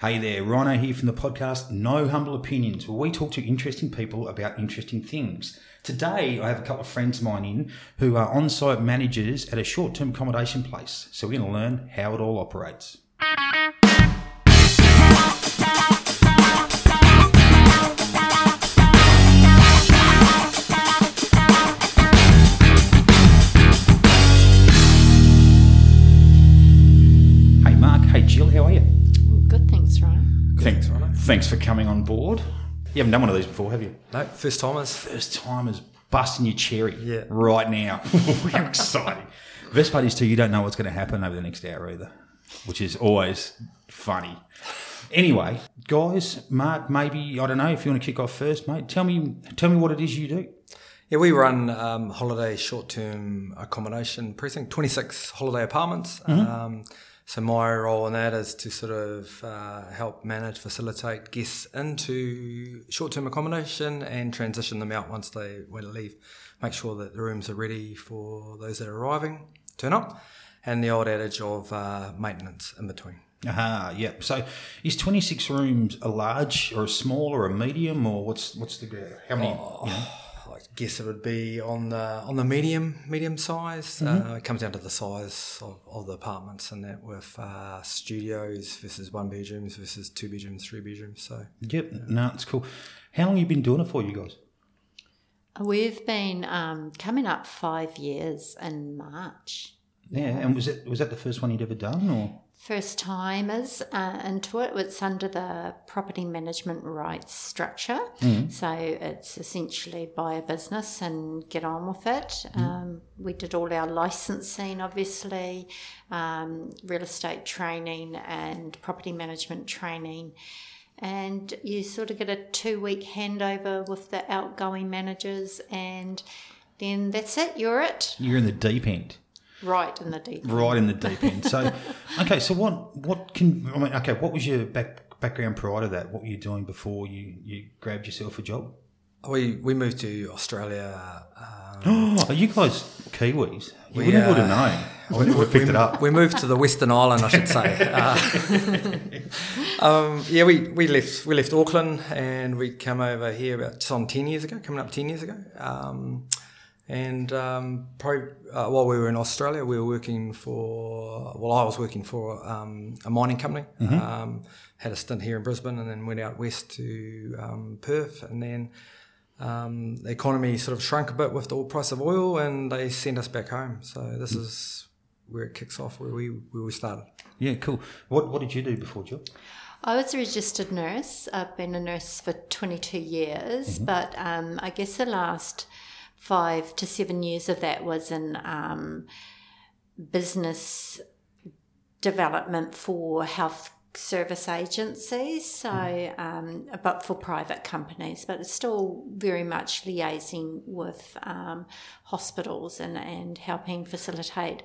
Hey there, Rhino here from the podcast No Humble Opinions, where we talk to interesting people about interesting things. Today, I have a couple of friends of mine in who are on site managers at a short term accommodation place. So, we're going to learn how it all operates. Thanks, for coming on board. You haven't done one of these before, have you? No, first timers. First timers busting your cherry Yeah. right now. How exciting. Best part is, too, you don't know what's going to happen over the next hour either, which is always funny. Anyway, guys, Mark, maybe, I don't know if you want to kick off first, mate. Tell me, tell me what it is you do. Yeah, we run um, holiday short-term accommodation precinct, 26 holiday apartments. Um, so my role in that is to sort of uh, help manage, facilitate guests into short-term accommodation and transition them out once they want to leave. Make sure that the rooms are ready for those that are arriving, turn up, and the old adage of uh, maintenance in between. Aha, yeah. So is 26 rooms a large or a small or a medium or what's what's the, how many, you know? I guess it would be on the on the medium medium size. Uh, it comes down to the size of, of the apartments and that with uh, studios versus one bedrooms versus two bedrooms, three bedrooms. So Yep, no, it's cool. How long you been doing it for, you guys? We've been um, coming up five years in March. Yeah, and was it was that the first one you'd ever done, or First timers uh, into it. It's under the property management rights structure. So it's essentially buy a business and get on with it. Um, we did all our licensing, obviously, um, real estate training and property management training. And you sort of get a two week handover with the outgoing managers, and then that's it, you're it. you're in the deep end, Right in the deep. right in the deep end? So, okay, so what what can I mean? Okay, what was your back, background prior to that? What were you doing before you you grabbed yourself a job? we we moved to Australia. Um, are you guys Kiwis? You We, wouldn't uh, would have known. I would have picked we, it up. We moved to the Western Island, I should say. Uh, um, yeah, we, we left we left Auckland and we come over here about just on ten years ago, coming up ten years ago. Um, and um, probably, uh, while we were in Australia, we were working for well, I was working for um, a mining company. Um, had a stint here in Brisbane, and then went out west to um, Perth, and then. Um, the economy sort of shrunk a bit with the price of oil, and they sent us back home. So this is where it kicks off, where we where we started. Yeah, cool. What what did you do before job? I was a registered nurse. I've been a nurse for 22 years, but um, I guess the last five to seven years of that was in um, business development for health service agencies, so um, but for private companies, but it's still very much liaising with um, hospitals and, and helping facilitate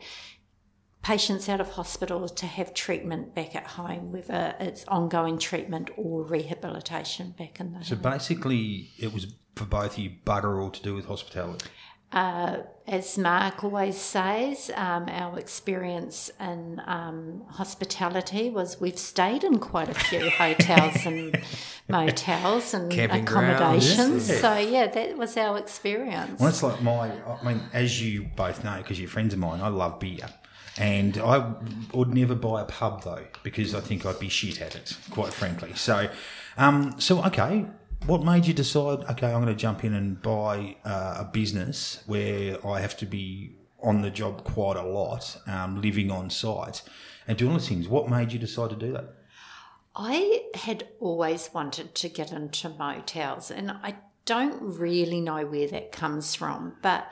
patients out of hospital to have treatment back at home, whether it's ongoing treatment or rehabilitation back in the So basically, it was for both of you bugger all to do with hospitality. uh, as Mark always says, um, our experience in um, hospitality was we've stayed in quite a few hotels and motels and Camping grounds. accommodations. Yeah. So yeah, that was our experience. Well, it's like my, I mean, as you both know, because you're friends of mine, I love beer. And I would never buy a pub though, because I think I'd be shit at it, quite frankly. So, um, so okay, what made you decide? Okay, I'm going to jump in and buy uh, a business where I have to be on the job quite a lot, um, living on site, and doing all things. What made you decide to do that? I had always wanted to get into motels, and I don't really know where that comes from, but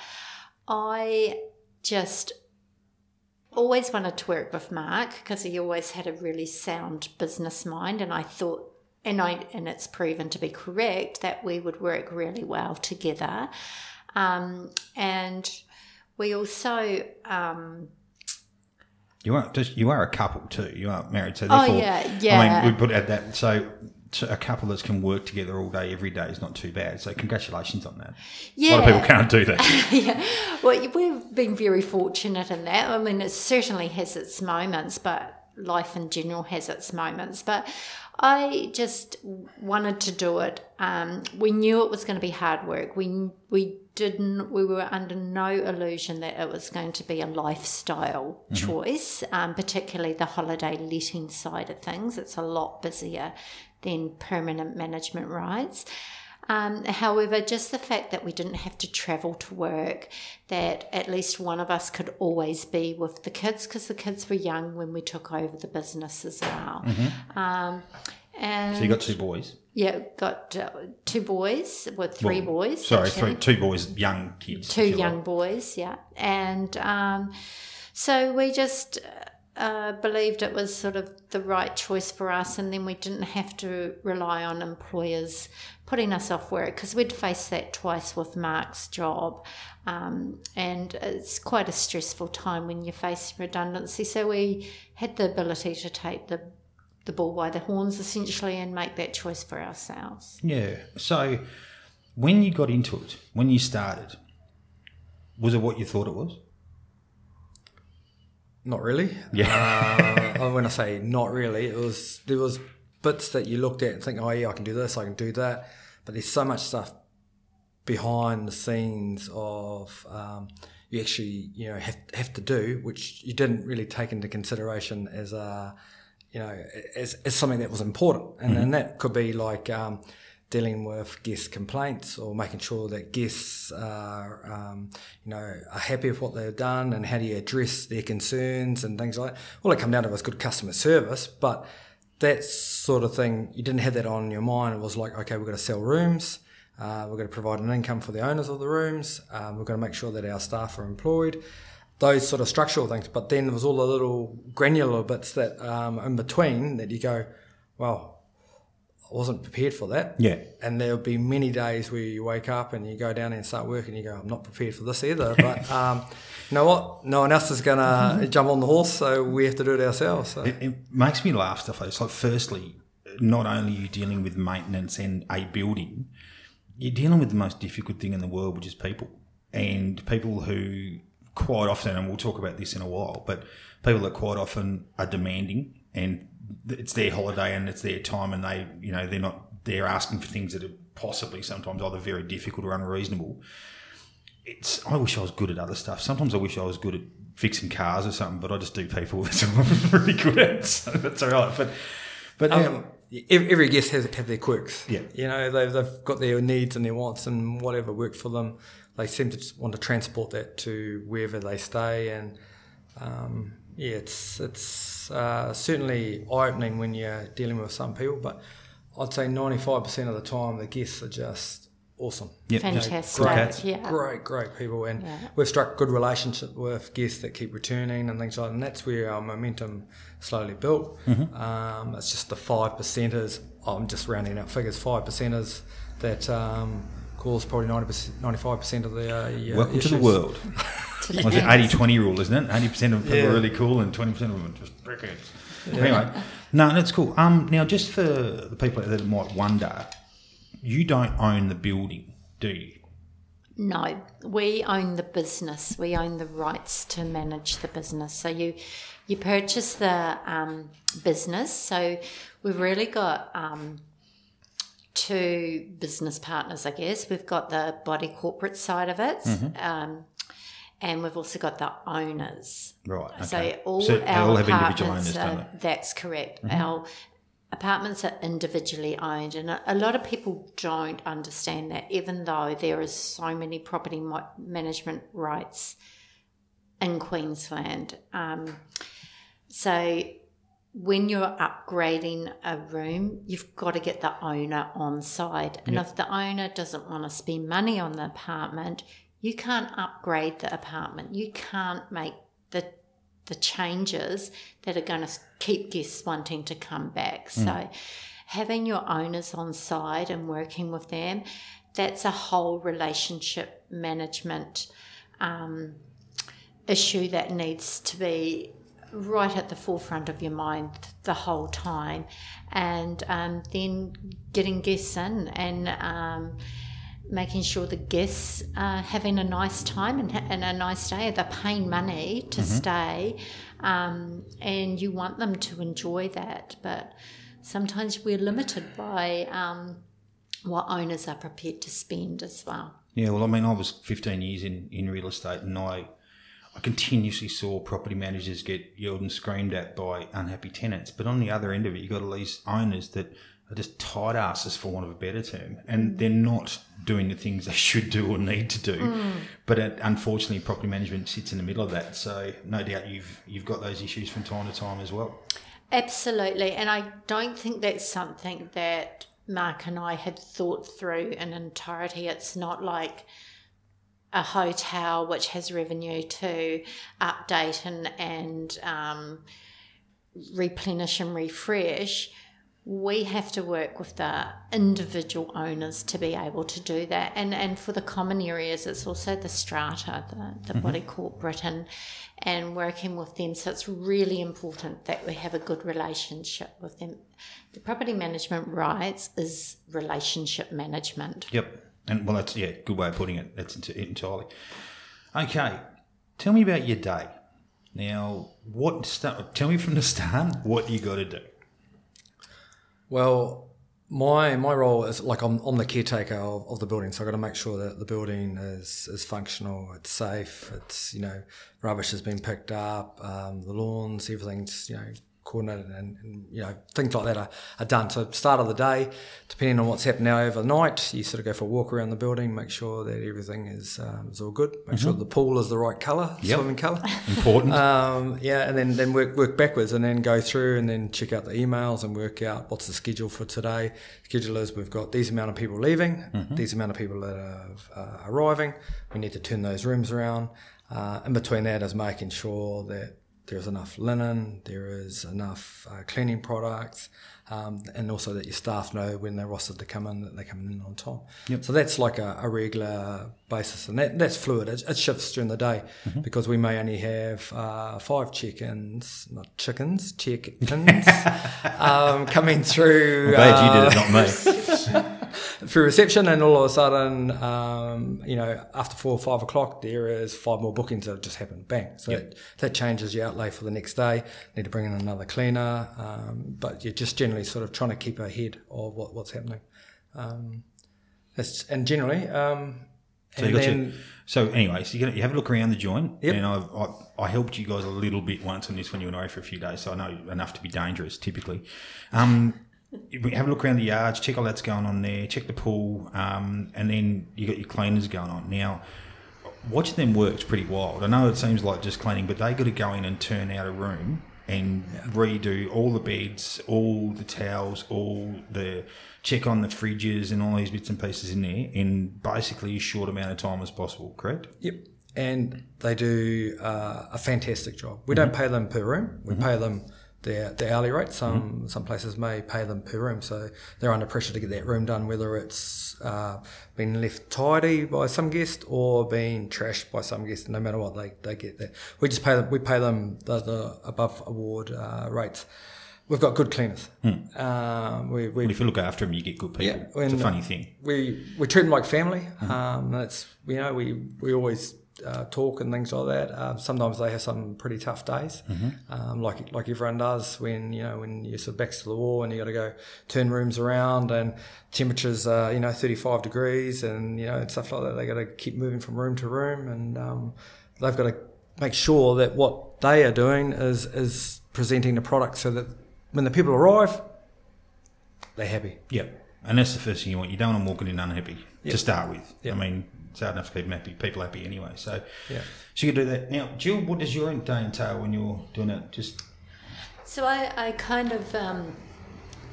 I just always wanted to work with Mark because he always had a really sound business mind, and I thought. And I and it's proven to be correct that we would work really well together, um, and we also um, You are just you are a couple too. You aren't married, so Oh, therefore, yeah, yeah. I mean, we put at that. So, so a couple that can work together all day, every day is not too bad. So, congratulations on that. yeah A lot of people can't do that. yeah, well, we've been very fortunate in that. I mean, it certainly has its moments, but life in general has its moments. But I just wanted to do it. Um, we knew it was going to be hard work. We we didn't. We were under no illusion that it was going to be a lifestyle Mm-hmm. choice, um, particularly the holiday letting side of things. It's a lot busier than permanent management rights. Um, however, just the fact that we didn't have to travel to work, that at least one of us could always be with the kids because the kids were young when we took over the business as well. Um, and Mm-hmm. So you got two boys. yeah, got uh, two boys with three Well, boys. Sorry, actually. three, two boys, young kids. two you young like. boys, yeah. And um, so we just uh, believed it was sort of the right choice for us, and then we didn't have to rely on employers putting us off work because we'd faced that twice with Mark's job. Um, and it's quite a stressful time when you face redundancy. So we had the ability to take the the bull by the horns essentially and make that choice for ourselves. Yeah. So when you got into it, when you started, was it what you thought it was? Not really. Yeah. Uh, when I say not really, it was there was bits that you looked at and think, oh yeah, I can do this, I can do that, but there's so much stuff behind the scenes of um, you actually you know have have to do, which you didn't really take into consideration as a you know as, as something that was important, and, and that could be like. Um, dealing with guest complaints or making sure that guests are, um, you know, are happy with what they've done and how do you address their concerns and things like that. All it come down to was good customer service, but that sort of thing, you didn't have that on your mind. It was like, okay, we've got to sell rooms. Uh, we're going to provide an income for the owners of the rooms. Um, we're going to make sure that our staff are employed. Those sort of structural things. But then there was all the little granular bits that um, in between that you go, well, I wasn't prepared for that. Yeah. And there'll be many days where you wake up and you go down there and start work and you go, I'm not prepared for this either. But um, you know what? No one else is going to jump on the horse, so we have to do it ourselves. So. It, it makes me laugh stuff like this. Like, firstly, not only are you dealing with maintenance and a building, you're dealing with the most difficult thing in the world, which is people. And people who quite often, and we'll talk about this in a while, but people that quite often are demanding and it's their holiday and it's their time and they, you know, they're not, they're asking for things that are possibly sometimes either very difficult or unreasonable. It's, I wish I was good at other stuff. Sometimes I wish I was good at fixing cars or something, but I just do people. That's all I'm really good at. So that's all right. But, but um, Um, every guest has have their quirks. Yeah. You know, they've, they've got their needs and their wants and whatever works for them. They seem to just want to transport that to wherever they stay. And um, yeah, it's it's uh, certainly eye opening when you're dealing with some people. But I'd say 95% of the time, the guests are just awesome. yeah, Fantastic. cats. Yeah. Great, great people, and Yeah. we've struck good relationship with guests that keep returning and things like that. And that's where our momentum slowly built. Mm-hmm. Um, it's just the five percenters. I'm just rounding up figures. Five percenters that um, cause probably 90 95 percent of the uh, yeah, Welcome to the world. To the Was it ends. 80 20 rule, isn't it? 80% of people Yeah. are really cool and 20% of them are just brickheads. Anyway, no, that's cool. Um, Now, just for the people that might wonder, you don't own the building, do you? No, we own the business. We own the rights to manage the business. So you you purchase the um, business. So we've really got um, two business partners, I guess. We've got the body corporate side of it, um, and we've also got the owners. Right. Okay. So all So our all apartments owners, are? That's correct. Our apartments are individually owned, and a, a lot of people don't understand that. Even though there is so many property management rights in Queensland, um, so when you're upgrading a room, you've got to get the owner on side. And if the owner doesn't want to spend money on the apartment, you can't upgrade the apartment. You can't make the the changes that are going to keep guests wanting to come back. So having your owners on side and working with them, that's a whole relationship management um, issue that needs to be right at the forefront of your mind the whole time and um, then getting guests in and um, making sure the guests are having a nice time and, ha- and a nice day. They're paying money to stay, um, and you want them to enjoy that. But sometimes we're limited by um, what owners are prepared to spend as well. Yeah, well, I mean, I was 15 years in, in real estate and I I continuously saw property managers get yelled and screamed at by unhappy tenants. But on the other end of it, you've got all these owners that are just tight asses, for want of a better term, and mm. they're not doing the things they should do or need to do. Mm. But it, unfortunately, property management sits in the middle of that. So no doubt you've you've got those issues from time to time as well. Absolutely, and I don't think that's something that Mark and I had thought through in entirety. It's not like a hotel which has revenue to update and and um, replenish and refresh. We have to work with the individual owners to be able to do that, and and for the common areas, it's also the strata, the, the body corporate, and and working with them. So it's really important that we have a good relationship with them. The property management rights is relationship management. Yep. And well, that's yeah, good way of putting it. That's ent- entirely okay. Tell me about your day. Now, what? Start, tell me from the start what you got to do. Well, my my role is like I'm, I'm the caretaker of, of the building, so I've got to make sure that the building is, is functional, it's safe, it's you know rubbish has been picked up, um, the lawns, everything's you know coordinated, and, and you know things like that are, are done. So start of the day, depending on what's happened now overnight, you sort of go for a walk around the building, make sure that everything is um, is all good, make sure the pool is the right colour, Yep. swimming colour. Important. Um, yeah, and then, then work, work backwards and then go through and then check out the emails and work out what's the schedule for today. Schedule is we've got these amount of people leaving, these amount of people that are uh, arriving. We need to turn those rooms around. Uh, in between that is making sure that there's enough linen, there is enough uh, cleaning products, um, and also that your staff know when they're rostered to come in, that they're coming in on time. So that's like a, a regular basis, and that, that's fluid. It, it shifts during the day because we may only have uh, five chickens, not chickens, chickens, um, coming through. I'm glad you uh, did it, not me. through reception, and all of a sudden, um, you know, after four or five o'clock, there is five more bookings that have just happened. Bang! So that, that changes your outlay for the next day. Need to bring in another cleaner, um, but you're just generally sort of trying to keep ahead of what, what's happening. Um, that's, and generally, um, So, and you got then your, so anyway, so you, you have a look around the joint, Yep. and I've, I, I helped you guys a little bit once on this when you were away for a few days, so I know enough to be dangerous typically. Um, have a look around the yards, check all that's going on there, check the pool, um, and then you got your cleaners going on. Now, watching them work's pretty wild. I know it seems like just cleaning, but they got to go in and turn out a room and redo all the beds, all the towels, all the check on the fridges and all these bits and pieces in there in basically as short amount of time as possible. Correct? Yep. And they do uh, a fantastic job. We don't pay them per room. We pay them their, their hourly rate. Some some places may pay them per room, so they're under pressure to get that room done, whether it's uh, been left tidy by some guest or been trashed by some guest. No matter what, they, they get that. We just pay them. We pay them the, the above award uh, rates. We've got good cleaners. Um, we, we But if you look after them, you get good people. Yeah, it's a funny thing. We we treat them like family. Um, that's you know we we always uh, talk and things like that. Um, sometimes they have some pretty tough days, um, like like everyone does. When you know when you're sort of backs to the wall and you got to go turn rooms around and temperatures are you know 35 degrees and you know and stuff like that. They got to keep moving from room to room and um, they've got to make sure that what they are doing is is presenting the product so that when the people arrive, they're happy. Yeah, and that's the first thing you want. You don't want them walking in unhappy Yep. to start with. Yep. I mean, it's hard enough to keep them happy, people happy anyway. So, Yeah. so you can do that. Now, Jill, what does your day entail when you're doing it? Just So I, I kind of um,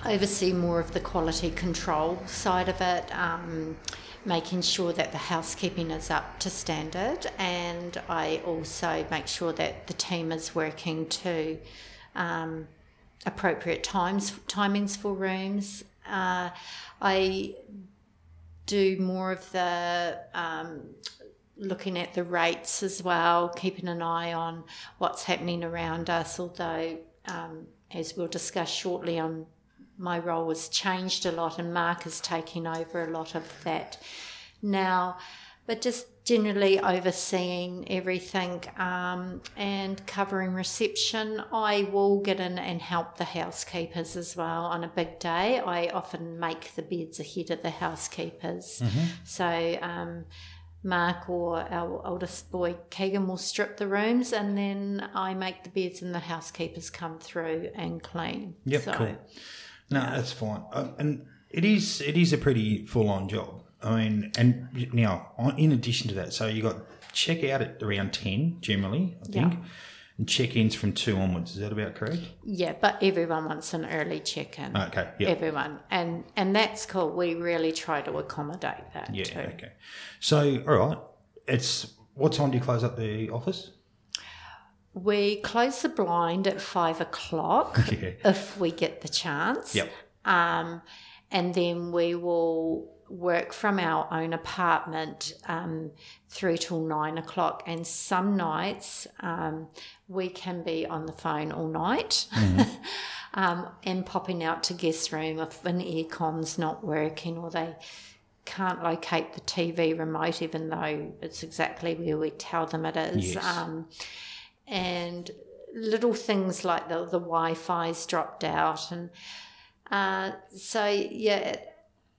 oversee more of the quality control side of it, um, making sure that the housekeeping is up to standard, and I also make sure that the team is working to um, appropriate times timings for rooms. Uh, I do more of the um, looking at the rates as well, keeping an eye on what's happening around us. Although, um, as we'll discuss shortly, on my role has changed a lot, and Mark is taking over a lot of that now, but just generally overseeing everything um, and covering reception. I will get in and help the housekeepers as well on a big day. I often make the beds ahead of the housekeepers. So, um, Mark or our oldest boy Keegan will strip the rooms, and then I make the beds, and the housekeepers come through and clean. Yep, So, cool. No, that's fine. Uh, and it is it is a pretty full on job. I mean, and now in addition to that, so you got check out at around ten generally, I think, Yeah. and check ins from two onwards. Is that about correct? Yeah, but everyone wants an early check-in. Okay. Yeah. Everyone, and and that's cool. We really try to accommodate that Yeah. too. Okay. So all right, it's what time do you close up the office? We close the blind at five o'clock Yeah. if we get the chance. Yep. Um, and then we will work from our own apartment um, through till nine o'clock. And some nights um, we can be on the phone all night um, and popping out to guest room if an aircon's not working or they can't locate the TV remote, even though it's exactly where we tell them it is. Yes. Um, and little things like the, the Wi-Fi's dropped out, and uh, so yeah,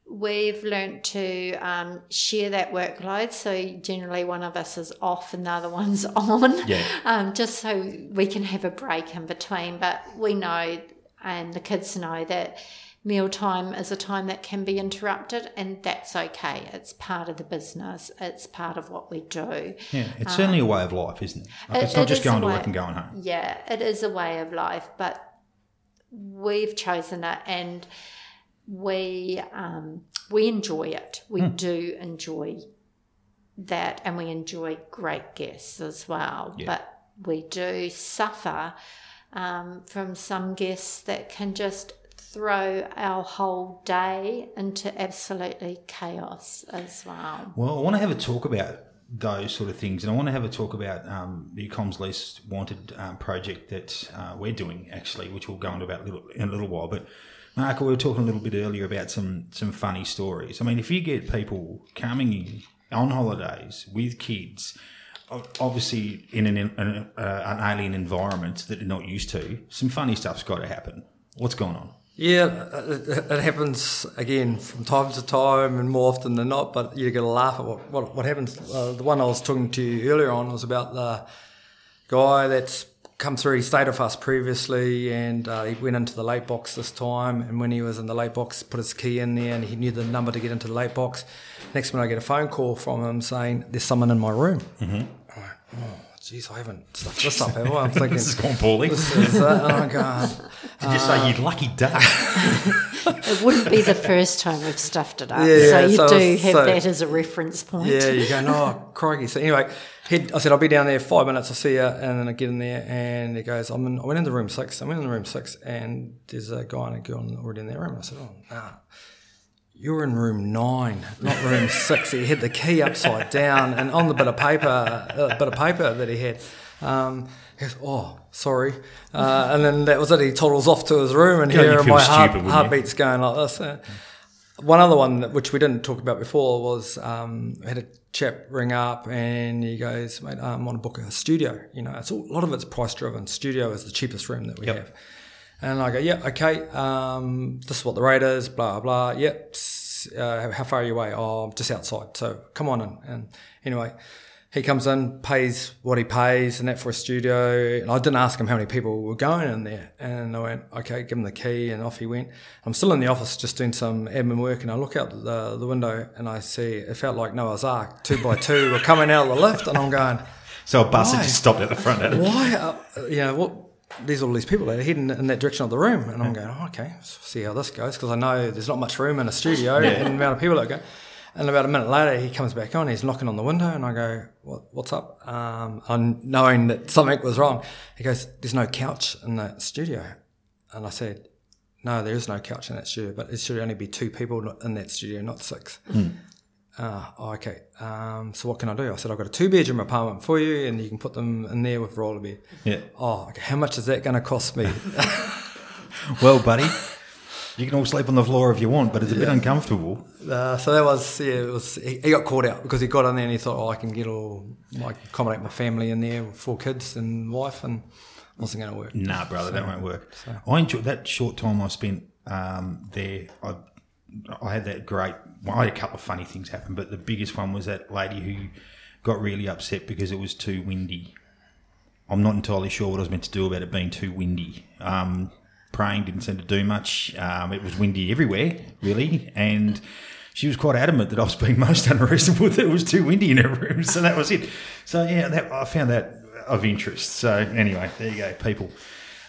we've learnt to um, share that workload. So generally, one of us is off and the other one's on, Yeah. um, just so we can have a break in between. But we know, and the kids know that mealtime is a time that can be interrupted, and that's okay. It's part of the business. It's part of what we do. Yeah, it's certainly a way of life, isn't it? Like, It- it's not it just going to work and going home. Yeah, it is a way of life, but we've chosen it and we um, we enjoy it. We Hmm. do enjoy that and we enjoy great guests as well. Yeah. But we do suffer um, from some guests that can just throw our whole day into absolutely chaos as well. Well, I want to have a talk about those sort of things, and I want to have a talk about um, the Comms Least Wanted um, project that uh, we're doing actually, which we'll go into about little, in a little while. But Mark, we were talking a little bit earlier about some some funny stories. I mean, if you get people coming in on holidays with kids. Obviously, in an, an, uh, an alien environment that they're not used to, some funny stuff's got to happen. What's going on? Yeah, it, happens again from time to time and more often than not. But you got to laugh at what what, what happens. Uh, the one I was talking to you earlier on was about the guy that's come through. He stayed with us previously, and uh, he went into the late box this time. And when he was in the late box, put his key in there, and he knew the number to get into the late box. Next minute, I get a phone call from him saying, "There's someone in my room." Mm-hmm. I'm like, oh, jeez, I haven't stuffed this up, have I? I'm thinking. This is going poorly. This is, uh, and I'm going, Did you say you lucky duck? It wouldn't be the first time we've stuffed it up. Yeah, so you so- do have so- that as a reference point. Yeah, you're going, oh, crikey. So anyway, he'd, I said, I'll be down there five minutes, I'll see you. And then I get in there and he goes, I'm in, I went into room six. I went into room six and there's a guy and a girl already in that room. I said, oh, nah. You're in room nine, not room six. He had the key upside down, and on the bit of paper, uh, bit of paper that he had, um, he goes, "Oh, sorry," uh, and then that was it. He toddles off to his room, and here are my heart, you? heartbeats going like this. Uh, one other one that- which we didn't talk about before was um, I had a chap ring up and he goes, "Mate, I want to book a studio." You know, it's all, a lot of it's price driven. Studio is the cheapest room that we Yep. have, and I go, "Yeah, okay. Um, this is what the rate is. Blah blah. Yep. Uh, how far are you away? Oh, I'm just outside. So come on in." And anyway. He comes in, pays what he pays, and that for a studio. And I didn't ask him how many people were going in there. And I went, okay, give him the key, and off he went. I'm still in the office just doing some admin work, and I look out the, the window and I see it felt like Noah's Ark. Two by two were coming out of the lift, and I'm going, So a bus had just stopped at the front. Why? Uh, you know, what? There's all these people that are heading in that direction of the room, and I'm going, oh, okay, let's see how this goes, because I know there's not much room in a studio and the amount of people that go. And about a minute later, he comes back on. He's knocking on the window, and I go, what, "What's up?" Um, I'm knowing that something was wrong. He goes, "There's no couch in the studio," and I said, "No, there is no couch in that studio, but it should only be two people in that studio, not six. Ah, oh, okay. Um, so what can I do? I said, I've got a two bedroom apartment for you and you can put them in there with roller bed. Yeah. Oh, okay. How much is that going to cost me? Well, buddy, You can all sleep on the floor if you want, but it's a bit uncomfortable. Uh, so that was yeah. It was he, he got caught out because he got in there and he thought, oh, I can get all like accommodate my family in there, four kids and wife, and wasn't going to work. Nah, brother, that won't work. I enjoyed that short time I spent um, there. I I had that great. Well, I had a couple of funny things happen, but the biggest one was that lady who got really upset because it was too windy. I'm not entirely sure what I was meant to do about it being too windy. Um, praying didn't seem to do much. Um, it was windy everywhere, really, and she was quite adamant that I was being most unreasonable that it was too windy in her room. So that was it. So yeah, that, I found that of interest. So anyway, there you go, people.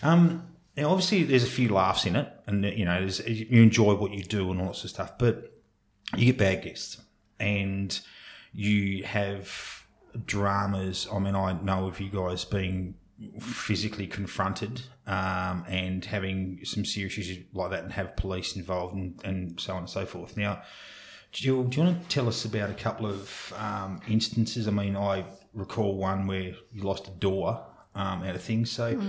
Um, now, obviously, there's a few laughs in it, and you know, you enjoy what you do and all sorts of stuff. But you get bad guests, and you have dramas. I mean, I know of you guys being physically confronted um, and having some serious issues like that, and have police involved, and, and so on and so forth. Now, Jill, do you want to tell us about a couple of um, instances? I mean, I recall one where you lost a door um, out of things. So,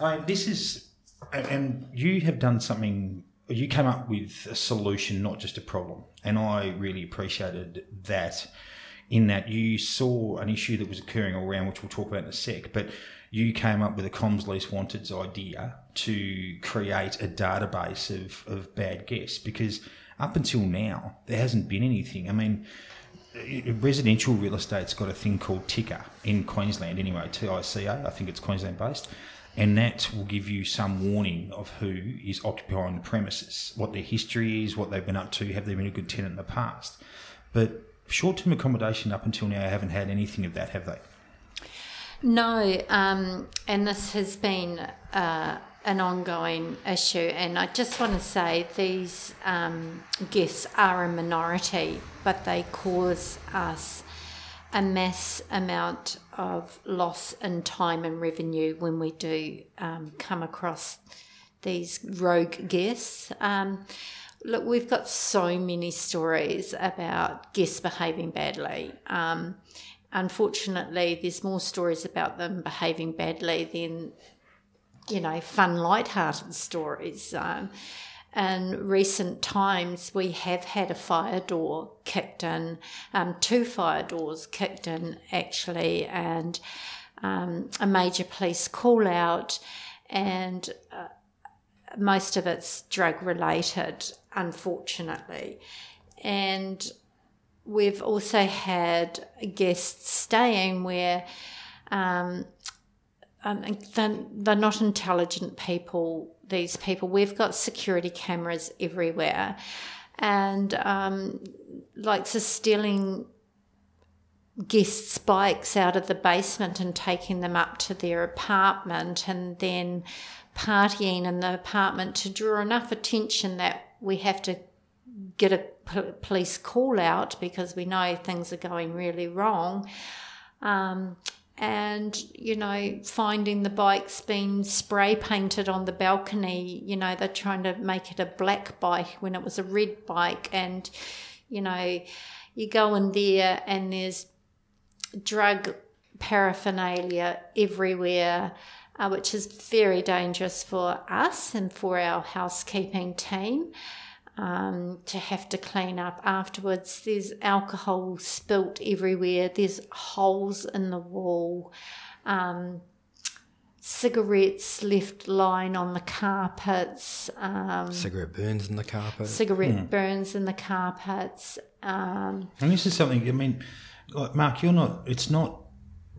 I mean, this is, and, and you have done something. You came up with a solution, not just a problem, and I really appreciated that. In that you saw an issue that was occurring all around, which we'll talk about in a sec, but you came up with a comms least wanteds idea to create a database of, of bad guests because up until now there hasn't been anything. I mean, residential real estate's got a thing called TICA in Queensland anyway, TICA, I think it's Queensland based, and that will give you some warning of who is occupying the premises, what their history is, what they've been up to, have they been a good tenant in the past. But short-term accommodation up until now haven't had anything of that, have they? No, um, and this has been uh, an ongoing issue. And I just want to say these um, guests are a minority, but they cause us a mass amount of loss in time and revenue when we do um, come across these rogue guests. Um, look, we've got so many stories about guests behaving badly. Um, unfortunately, there's more stories about them behaving badly than you know, fun, light-hearted stories. Um, in recent times, we have had a fire door kicked in, um, two fire doors kicked in actually, and um, a major police call out, and uh, most of it's drug related, unfortunately. And we've also had guests staying where um, um, they're, they're not intelligent people, these people. We've got security cameras everywhere. And um, like so stealing guests' bikes out of the basement and taking them up to their apartment and then partying in the apartment to draw enough attention that we have to get a police call out because we know things are going really wrong. Um, and you know finding the bikes being spray painted on the balcony you know they're trying to make it a black bike when it was a red bike and you know you go in there and there's drug paraphernalia everywhere uh, which is very dangerous for us and for our housekeeping team um, to have to clean up afterwards. There's alcohol spilt everywhere. There's holes in the wall. Um, cigarettes left lying on the carpets. Um, cigarette burns in the carpet. Cigarette mm. burns in the carpets. Um, and this is something. I mean, like Mark, you're not. It's not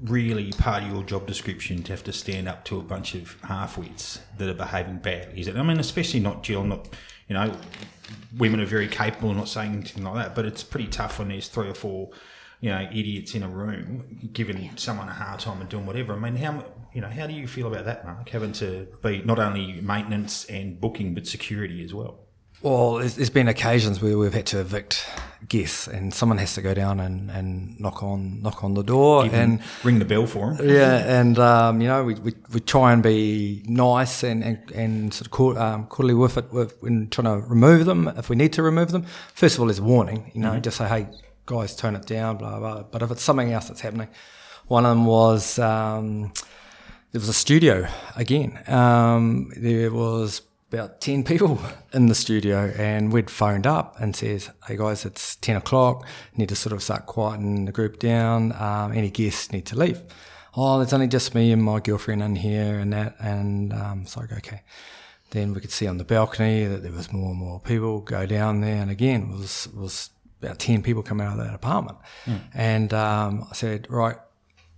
really part of your job description to have to stand up to a bunch of half-wits that are behaving badly, is it? I mean, especially not Jill, not you know, women are very capable. I'm not saying anything like that, but it's pretty tough when there's three or four, you know, idiots in a room giving yeah. someone a hard time and doing whatever. I mean, how you know, how do you feel about that, Mark? Having to be not only maintenance and booking, but security as well. Well, there's, there's been occasions where we've had to evict guests, and someone has to go down and, and knock on knock on the door Give and ring the bell for them. Yeah, and um, you know we, we, we try and be nice and and, and sort of court, um, quarterly with it with, when trying to remove them if we need to remove them. First of all, there's a warning. You know, mm-hmm. just say, hey guys, tone it down, blah blah. But if it's something else that's happening, one of them was um, there was a studio again. Um, there was about 10 people in the studio and we'd phoned up and says, hey guys, it's 10 o'clock, need to sort of start quieting the group down, um, any guests need to leave. Oh, it's only just me and my girlfriend in here and that, and um, so I go, okay. Then we could see on the balcony that there was more and more people go down there, and again, it was, it was about 10 people coming out of that apartment. Mm. And um, I said, right,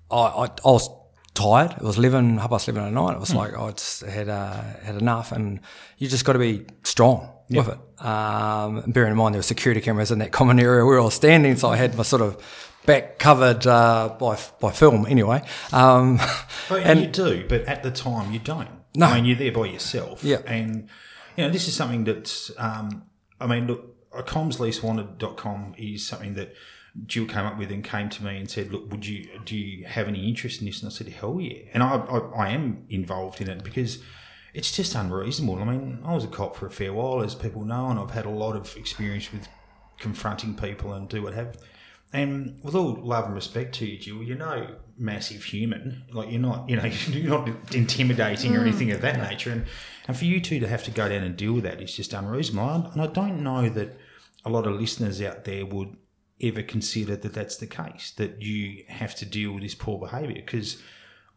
I, I, I was tired. It was 11, half past 11 at night. It was mm. like I just had uh, had enough, and you just got to be strong with it. Um, bearing in mind there were security cameras in that common area where I was standing, so I had my sort of back covered uh, by by film anyway. Um, well, and you do, but at the time you don't. No, I mean you're there by yourself. Yeah, and you know this is something that's. Um, I mean, look, commsleasewanted.com is something that Jill came up with and came to me and said, "Look, would you do you have any interest in this?" And I said, "Hell yeah!" And I, I, I am involved in it because it's just unreasonable. I mean, I was a cop for a fair while, as people know, and I've had a lot of experience with confronting people and do what have. And with all love and respect to you, Jill, you're no massive human. Like you're not, you know, you're not intimidating or mm. anything of that nature. And and for you two to have to go down and deal with that is just unreasonable. And I don't know that a lot of listeners out there would ever consider that that's the case, that you have to deal with this poor behaviour. Because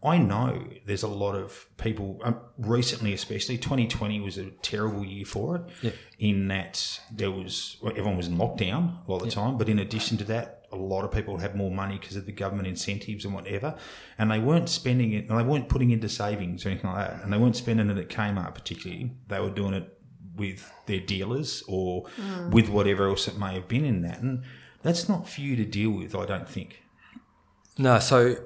I know there's a lot of people, um, recently especially, 2020 was a terrible year for it, yeah. in that there was, well, everyone was in lockdown a lot of the yeah. time, but in addition to that, a lot of people had more money because of the government incentives and whatever, and they weren't spending it, and they weren't putting into savings or anything like that, and they weren't spending it at Kmart particularly. They were doing it with their dealers or mm. with whatever else it may have been in that, and that's not for you to deal with, I don't think. No, so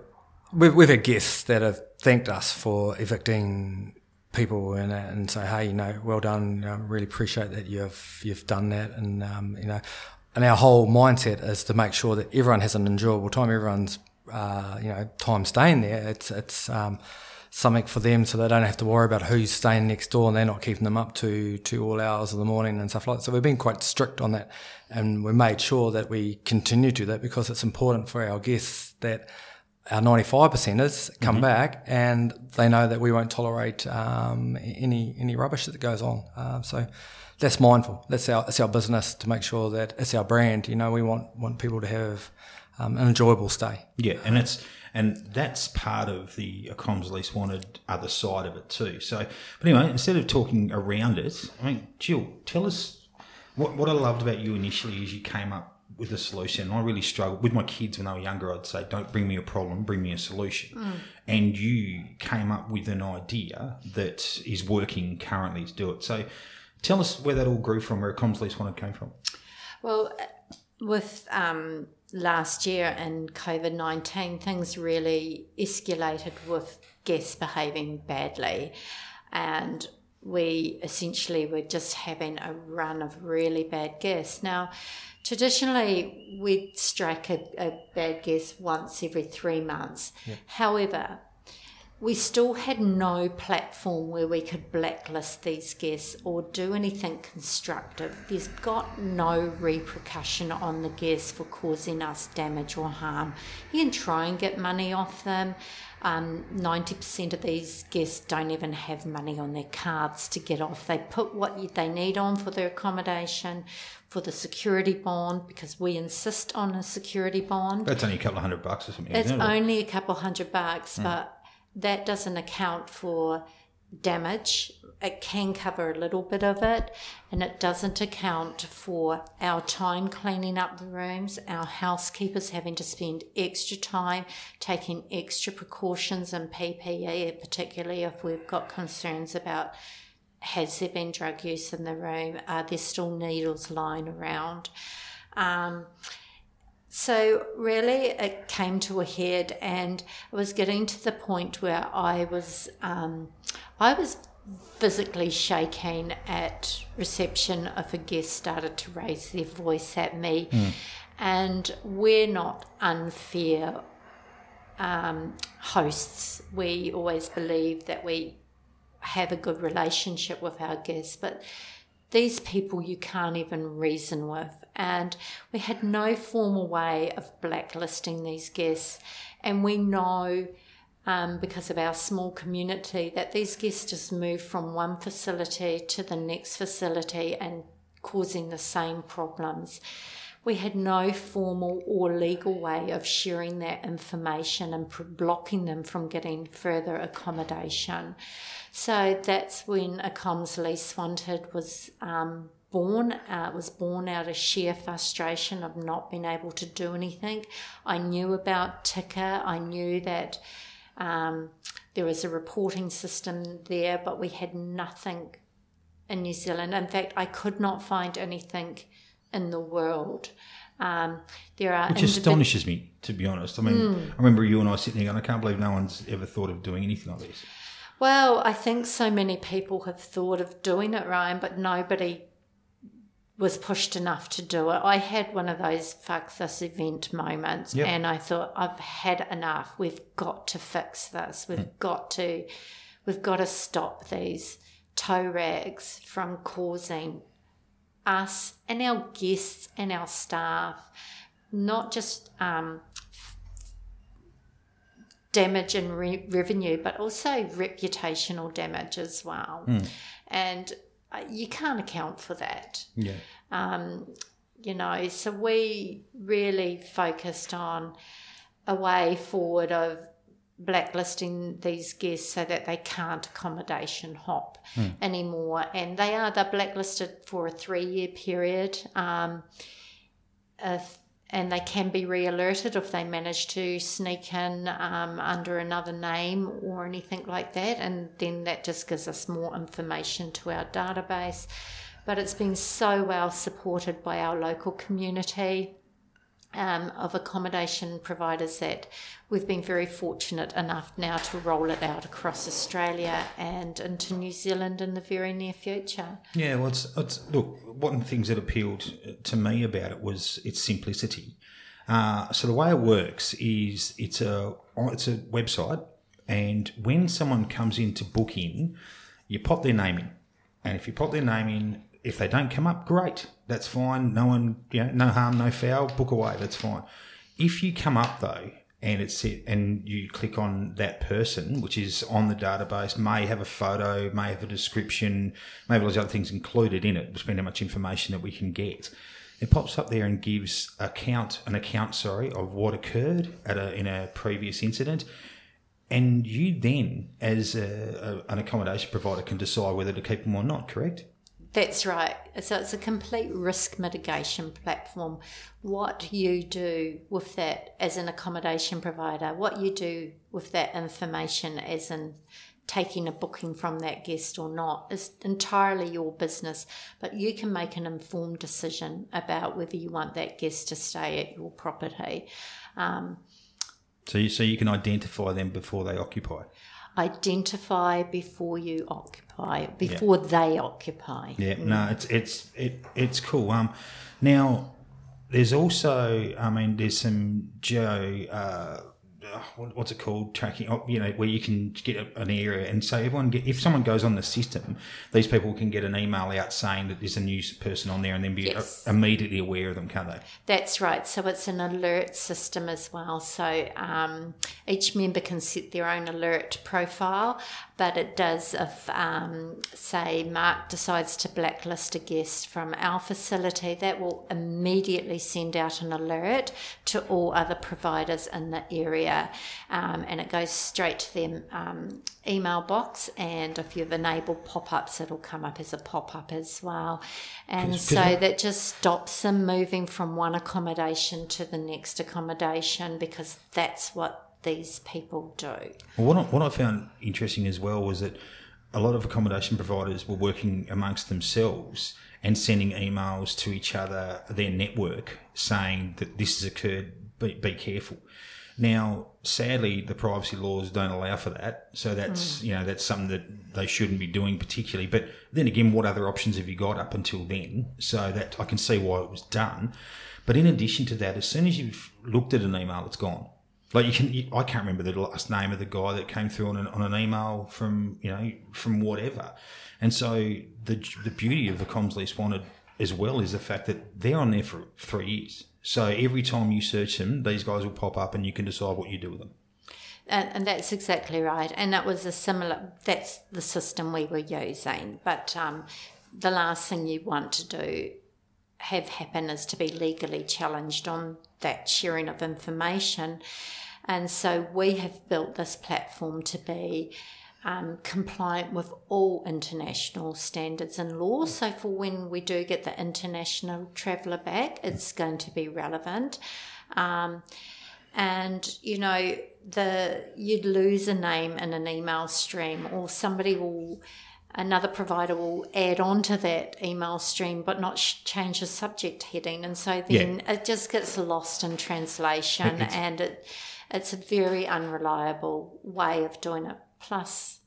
we've, we've had guests that have thanked us for evicting people and, and say, hey, you know, well done. I really appreciate that you've you've done that, and um, you know, and our whole mindset is to make sure that everyone has an enjoyable time. Everyone's uh, you know time staying there. It's it's um, something for them so they don't have to worry about who's staying next door and they're not keeping them up to, to all hours of the morning and stuff like that. So we've been quite strict on that and we made sure that we continue to do that because it's important for our guests that our 95 percenters come mm-hmm. back and they know that we won't tolerate um, any any rubbish that goes on. Um, so that's mindful. That's our that's our business to make sure that it's our brand. You know, we want want people to have um, an enjoyable stay. Yeah, and it's and that's part of the comms least wanted other side of it too. So, but anyway, instead of talking around it, I mean, Jill, tell us what what I loved about you initially is you came up with a solution. I really struggled with my kids when they were younger. I'd say, "Don't bring me a problem, bring me a solution." Mm. And you came up with an idea that is working currently to do it. So, tell us where that all grew from, where comms least wanted came from. Well, with um, last year and COVID 19, things really escalated with guests behaving badly. And we essentially were just having a run of really bad guests. Now, traditionally, we'd strike a, a bad guest once every three months. However, we still had no platform where we could blacklist these guests or do anything constructive. There's got no repercussion on the guests for causing us damage or harm. You can try and get money off them. Um, 90% of these guests don't even have money on their cards to get off. They put what they need on for their accommodation, for the security bond, because we insist on a security bond. That's only a couple of hundred bucks or something. It's only a couple of hundred bucks, mm. but that doesn't account for damage. It can cover a little bit of it, and it doesn't account for our time cleaning up the rooms, our housekeepers having to spend extra time taking extra precautions and PPE, particularly if we've got concerns about has there been drug use in the room, are there still needles lying around. Um, so really, it came to a head, and I was getting to the point where I was, um, I was physically shaking at reception if a guest started to raise their voice at me, mm. and we're not unfair um, hosts. We always believe that we have a good relationship with our guests, but these people you can't even reason with. And we had no formal way of blacklisting these guests. And we know um, because of our small community, that these guests just move from one facility to the next facility and causing the same problems. We had no formal or legal way of sharing that information and blocking them from getting further accommodation. So that's when a comms lease wanted was um, born. Uh, was born out of sheer frustration of not being able to do anything. I knew about TICA. I knew that um, there was a reporting system there, but we had nothing in New Zealand. In fact, I could not find anything in the world. Um, there are which individ- astonishes me, to be honest. I mean, mm. I remember you and I sitting there, and I can't believe no one's ever thought of doing anything like this. Well, I think so many people have thought of doing it, Ryan, but nobody was pushed enough to do it. I had one of those fuck this event moments yep. and I thought I've had enough. We've got to fix this. We've mm. got to we've got to stop these tow rags from causing us and our guests and our staff not just um, damage and re- revenue, but also reputational damage as well. Mm. And uh, you can't account for that. Yeah. Um, you know, so we really focused on a way forward of blacklisting these guests so that they can't accommodation hop mm. anymore. And they are, they're blacklisted for a three year period. Um, if and they can be re-alerted if they manage to sneak in um, under another name or anything like that and then that just gives us more information to our database but it's been so well supported by our local community um, of accommodation providers that we've been very fortunate enough now to roll it out across Australia and into New Zealand in the very near future. Yeah, well, it's, it's look, one of the things that appealed to me about it was its simplicity. Uh, so the way it works is it's a it's a website, and when someone comes in to book in, you pop their name in, and if you pop their name in, if they don't come up, great, that's fine. No one, you know, no harm, no foul. Book away, that's fine. If you come up though, and it's it, and you click on that person, which is on the database, may have a photo, may have a description, may have all those other things included in it, depending how much information that we can get. It pops up there and gives a count, an account, sorry, of what occurred at a, in a previous incident. And you then, as a, a, an accommodation provider, can decide whether to keep them or not, correct? That's right. So it's a complete risk mitigation platform. What you do with that as an accommodation provider, what you do with that information as in taking a booking from that guest or not is entirely your business, but you can make an informed decision about whether you want that guest to stay at your property. Um, so, you, so you can identify them before they occupy identify before you occupy, before yeah. they occupy. Yeah, mm. no, it's it's it, it's cool. Um, now there's also, I mean, there's some geo. Uh, uh, what's it called? Tracking oh, you know where you can get an area and so everyone get, if someone goes on the system these people can get an email out saying that there's a new person on there and then be yes. immediately aware of them can't they? That's right. So it's an alert system as well. So um, each member can set their own alert profile but it does if um, say mark decides to blacklist a guest from our facility that will immediately send out an alert to all other providers in the area um, and it goes straight to their um, email box. And if you've enabled pop ups, it'll come up as a pop up as well. And so that just stops them moving from one accommodation to the next accommodation because that's what these people do. Well, what I, what I found interesting as well was that a lot of accommodation providers were working amongst themselves and sending emails to each other, their network, saying that this has occurred, be, be careful. Now, sadly, the privacy laws don't allow for that. So that's, mm. you know, that's something that they shouldn't be doing particularly. But then again, what other options have you got up until then? So that I can see why it was done. But in addition to that, as soon as you've looked at an email, it's gone. Like you can, you, I can't remember the last name of the guy that came through on an, on an email from, you know, from whatever. And so the, the beauty of the Accomms Least Wanted as well is the fact that they're on there for three years. So every time you search them, these guys will pop up and you can decide what you do with them. and, and that's exactly right. And that was a similar. That's the system we were using. But um, the last thing you want to do have happen is to be legally challenged on that sharing of information. And so we have built this platform to be um, compliant with all international standards and laws. So for when we do get the international traveller back, it's going to be relevant. Um, and you know the you'd lose a name in an email stream, or somebody will another provider will add on to that email stream but not sh- change the subject heading. And so then yeah. it just gets lost in translation and it it's a very unreliable way of doing it. Plus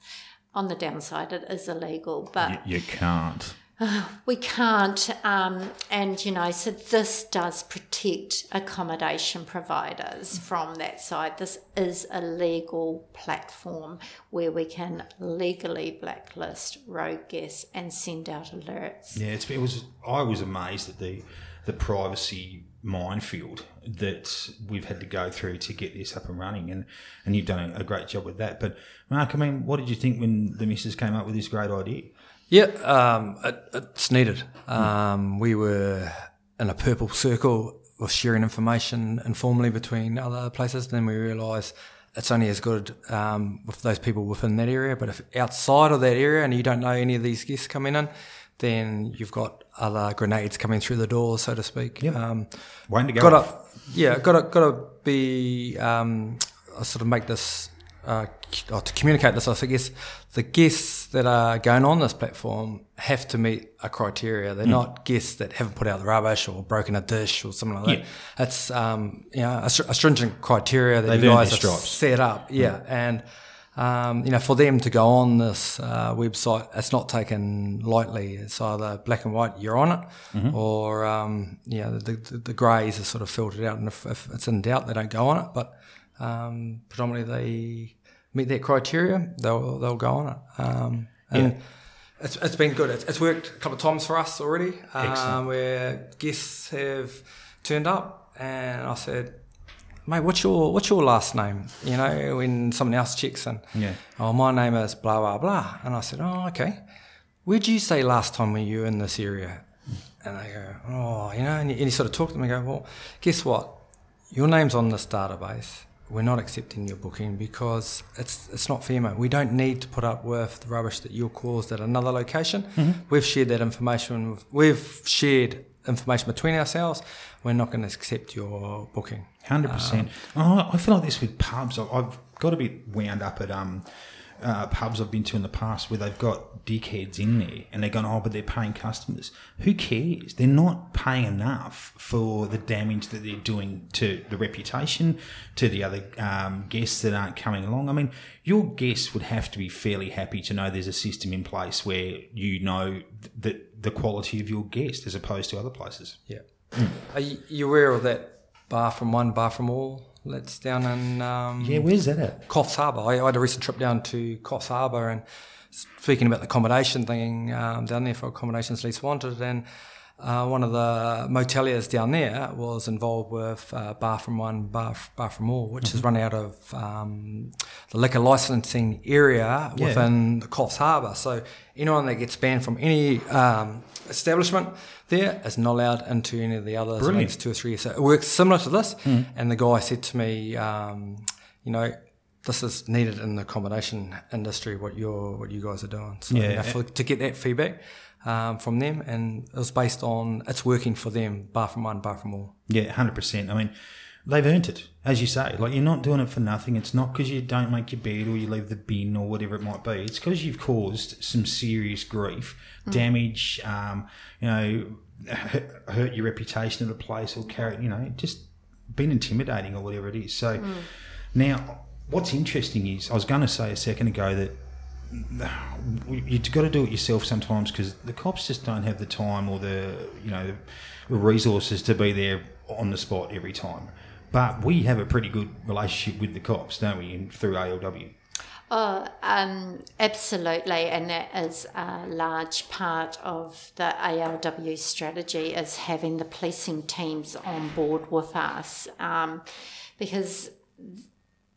on the downside it is illegal but you, you can't we can't, um, and you know, so this does protect accommodation providers from that side. This is a legal platform where we can legally blacklist rogue guests and send out alerts. Yeah, it was. I was amazed at the the privacy minefield that we've had to go through to get this up and running, and and you've done a, great job with that. But Mark, I mean, what did you think when the missus came up with this great idea? Yeah, um, it, it's needed. Um, we were in a purple circle of sharing information informally between other places. Then we realised it's only as good um, with those people within that area. But if outside of that area and you don't know any of these guests coming in, then you've got other grenades coming through the door, so to speak. Yeah. Um, Waiting to go. Gotta, yeah, gotta gotta be. Um, I sort of make this uh, to communicate this, I guess the guests that are going on this platform have to meet a criteria. They're mm. not guests that haven't put out the rubbish or broken a dish or something like yeah. that. It's um, you know a, a, stringent criteria that They've you guys have set up. Yeah, mm. and um, you know for them to go on this uh, website, it's not taken lightly. It's either black and white, you're on it, mm-hmm. or um, you know the, the, the greys are sort of filtered out, and if, if it's in doubt, they don't go on it. But um, predominantly they meet that criteria, they'll they'll go on it. Um, and yeah. it's, it's been good. It's, it's, worked a couple of times for us already, um, where guests have turned up, and I said, "Mate, what's your what's your last name?" You know, when someone else checks in, yeah. Oh, my name is blah blah blah, and I said, "Oh, okay. Where'd you say last time when you were in this area?" And they go, "Oh, you know," and you, and you sort of talk to them and go, "Well, guess what? Your name's on this database." We're not accepting your booking because it's it's not fair, mate. We don't need to put up with the rubbish that you're caused at another location. Mm-hmm. We've shared that information. We've shared information between ourselves. We're not going to accept your booking. Hundred um, percent. Oh, I feel like this with pubs. I've got to be wound up at um uh, pubs I've been to in the past where they've got dickheads in there and they're going, oh, but they're paying customers. Who cares? They're not paying enough for the damage that they're doing to the reputation, to the other um, guests that aren't coming along. I mean, your guests would have to be fairly happy to know there's a system in place where you know that the quality of your guest as opposed to other places. Yeah. Mm. Are you aware of that bar from one, bar from all? That's down in. Um, yeah, where's that at? Coffs Harbour. I, I, had a recent trip down to Coffs Harbour and speaking about the accommodation thing um, down there for accommodations least wanted. And uh, one of the moteliers down there was involved with uh, Bar from One, Bar, Bar from All, which mm-hmm. is run out of um, the liquor licensing area yeah. within the Coffs Harbour. So anyone that gets banned from any um, establishment there is not allowed into any of the others Brilliant. two or three years. So it works similar to this. Mm. And the guy said to me, um, you know, this is needed in the accommodation industry. What you're, what you guys are doing. So, yeah. You know, for, to get that feedback um, from them, and it was based on it's working for them, bar from one, bar from all. Yeah, hundred percent. I mean, they've earned it, as you say. Like you're not doing it for nothing. It's not because you don't make your bed or you leave the bin or whatever it might be. It's because you've caused some serious grief, mm. damage. Um, you know, hurt your reputation of the place or carry. You know, just been intimidating or whatever it is. So mm. now, what's interesting is I was going to say a second ago that you've got to do it yourself sometimes because the cops just don't have the time or the you know the resources to be there on the spot every time. But we have a pretty good relationship with the cops, don't we? Through ALW. Oh, um, absolutely, and that is a large part of the ALW strategy is having the policing teams on board with us, um, because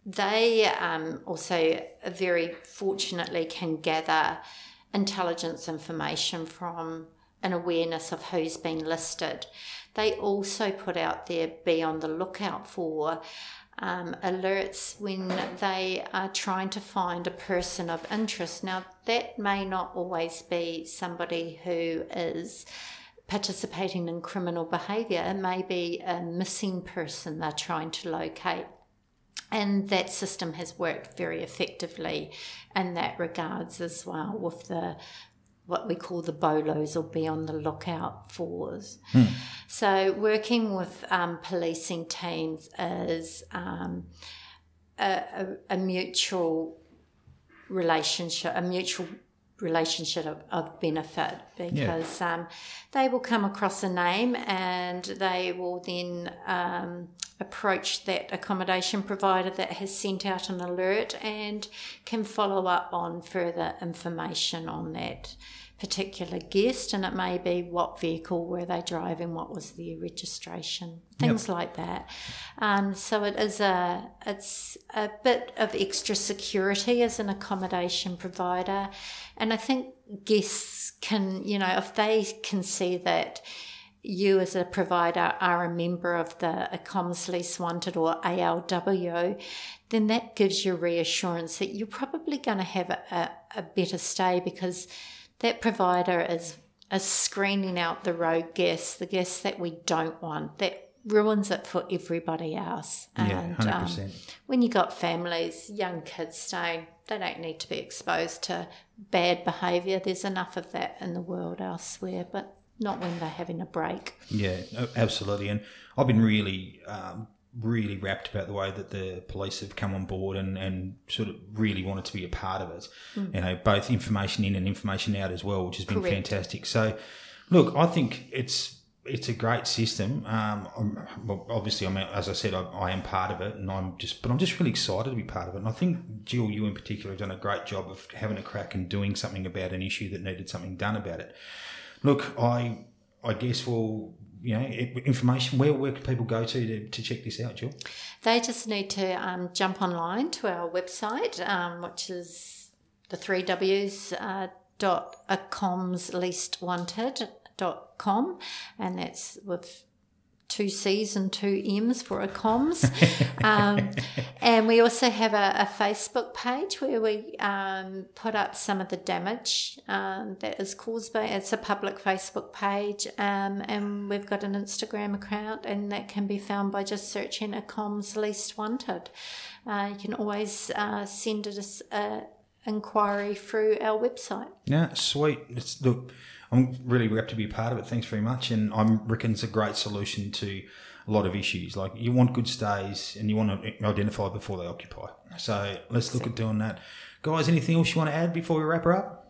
they um, also very fortunately can gather intelligence information from an awareness of who's been listed. They also put out there be on the lookout for um, alerts when they are trying to find a person of interest. Now, that may not always be somebody who is participating in criminal behaviour, it may be a missing person they're trying to locate. And that system has worked very effectively in that regards as well with the what we call the bolos or be on the lookout fors. Hmm. So, working with um, policing teams is um, a, a, a, mutual relationship, a mutual relationship of, of benefit because yeah. um, they will come across a name and they will then um, approach that accommodation provider that has sent out an alert and can follow up on further information on that particular guest and it may be what vehicle were they driving what was their registration things yep. like that um, so it is a it's a bit of extra security as an accommodation provider and i think guests can you know if they can see that you as a provider are a member of the Accomms Least Wanted or ALW, then that gives you reassurance that you're probably going to have a, a, a better stay because that provider is, is screening out the rogue guests, the guests that we don't want, that ruins it for everybody else. And yeah, 100%. Um, when you got families, young kids staying, they don't need to be exposed to bad behaviour. There's enough of that in the world elsewhere, but not when they're having a break. Yeah, absolutely. And I've been really um, really rapt about the way that the police have come on board and, and sort of really wanted to be a part of it. Mm. You know, both information in and information out as well, which has been Correct. fantastic. So, look, I think it's it's a great system. Um, well, obviously, I mean, as I said, I, I, am part of it, and I'm just, but I'm just really excited to be part of it. And I think Jill, you in particular, have done a great job of having a crack and doing something about an issue that needed something done about it. Look, I, I guess we'll you know, information, where, where can people go to, to, to check this out, Jill? They just need to um, jump online to our website, um, which is the three W's uh, dot Accomms Least Wanted dot com, and that's with two C's and two M's for Accomms. um, and we also have a, a Facebook page where we um, put up some of the damage um, that is caused by it's a public Facebook page. Um, and we've got an Instagram account, and that can be found by just searching Accomms Least Wanted. Uh, you can always uh, send us an inquiry through our website. Yeah, sweet. It's, look, I'm really happy to be a part of it. Thanks very much. And I reckon it's a great solution to a lot of issues. Like you want good stays and you want to identify before they occupy. So let's look at doing that. Guys, anything else you want to add before we wrap her up?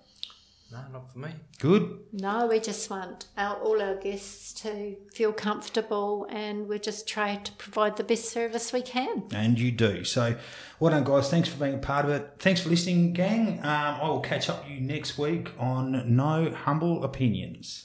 No, not for me. Good. No, we just want our, all our guests to feel comfortable and we just try to provide the best service we can. And you do. So, well done, guys. Thanks for being a part of it. Thanks for listening, gang. Um, I will catch up with you next week on No Humble Opinions.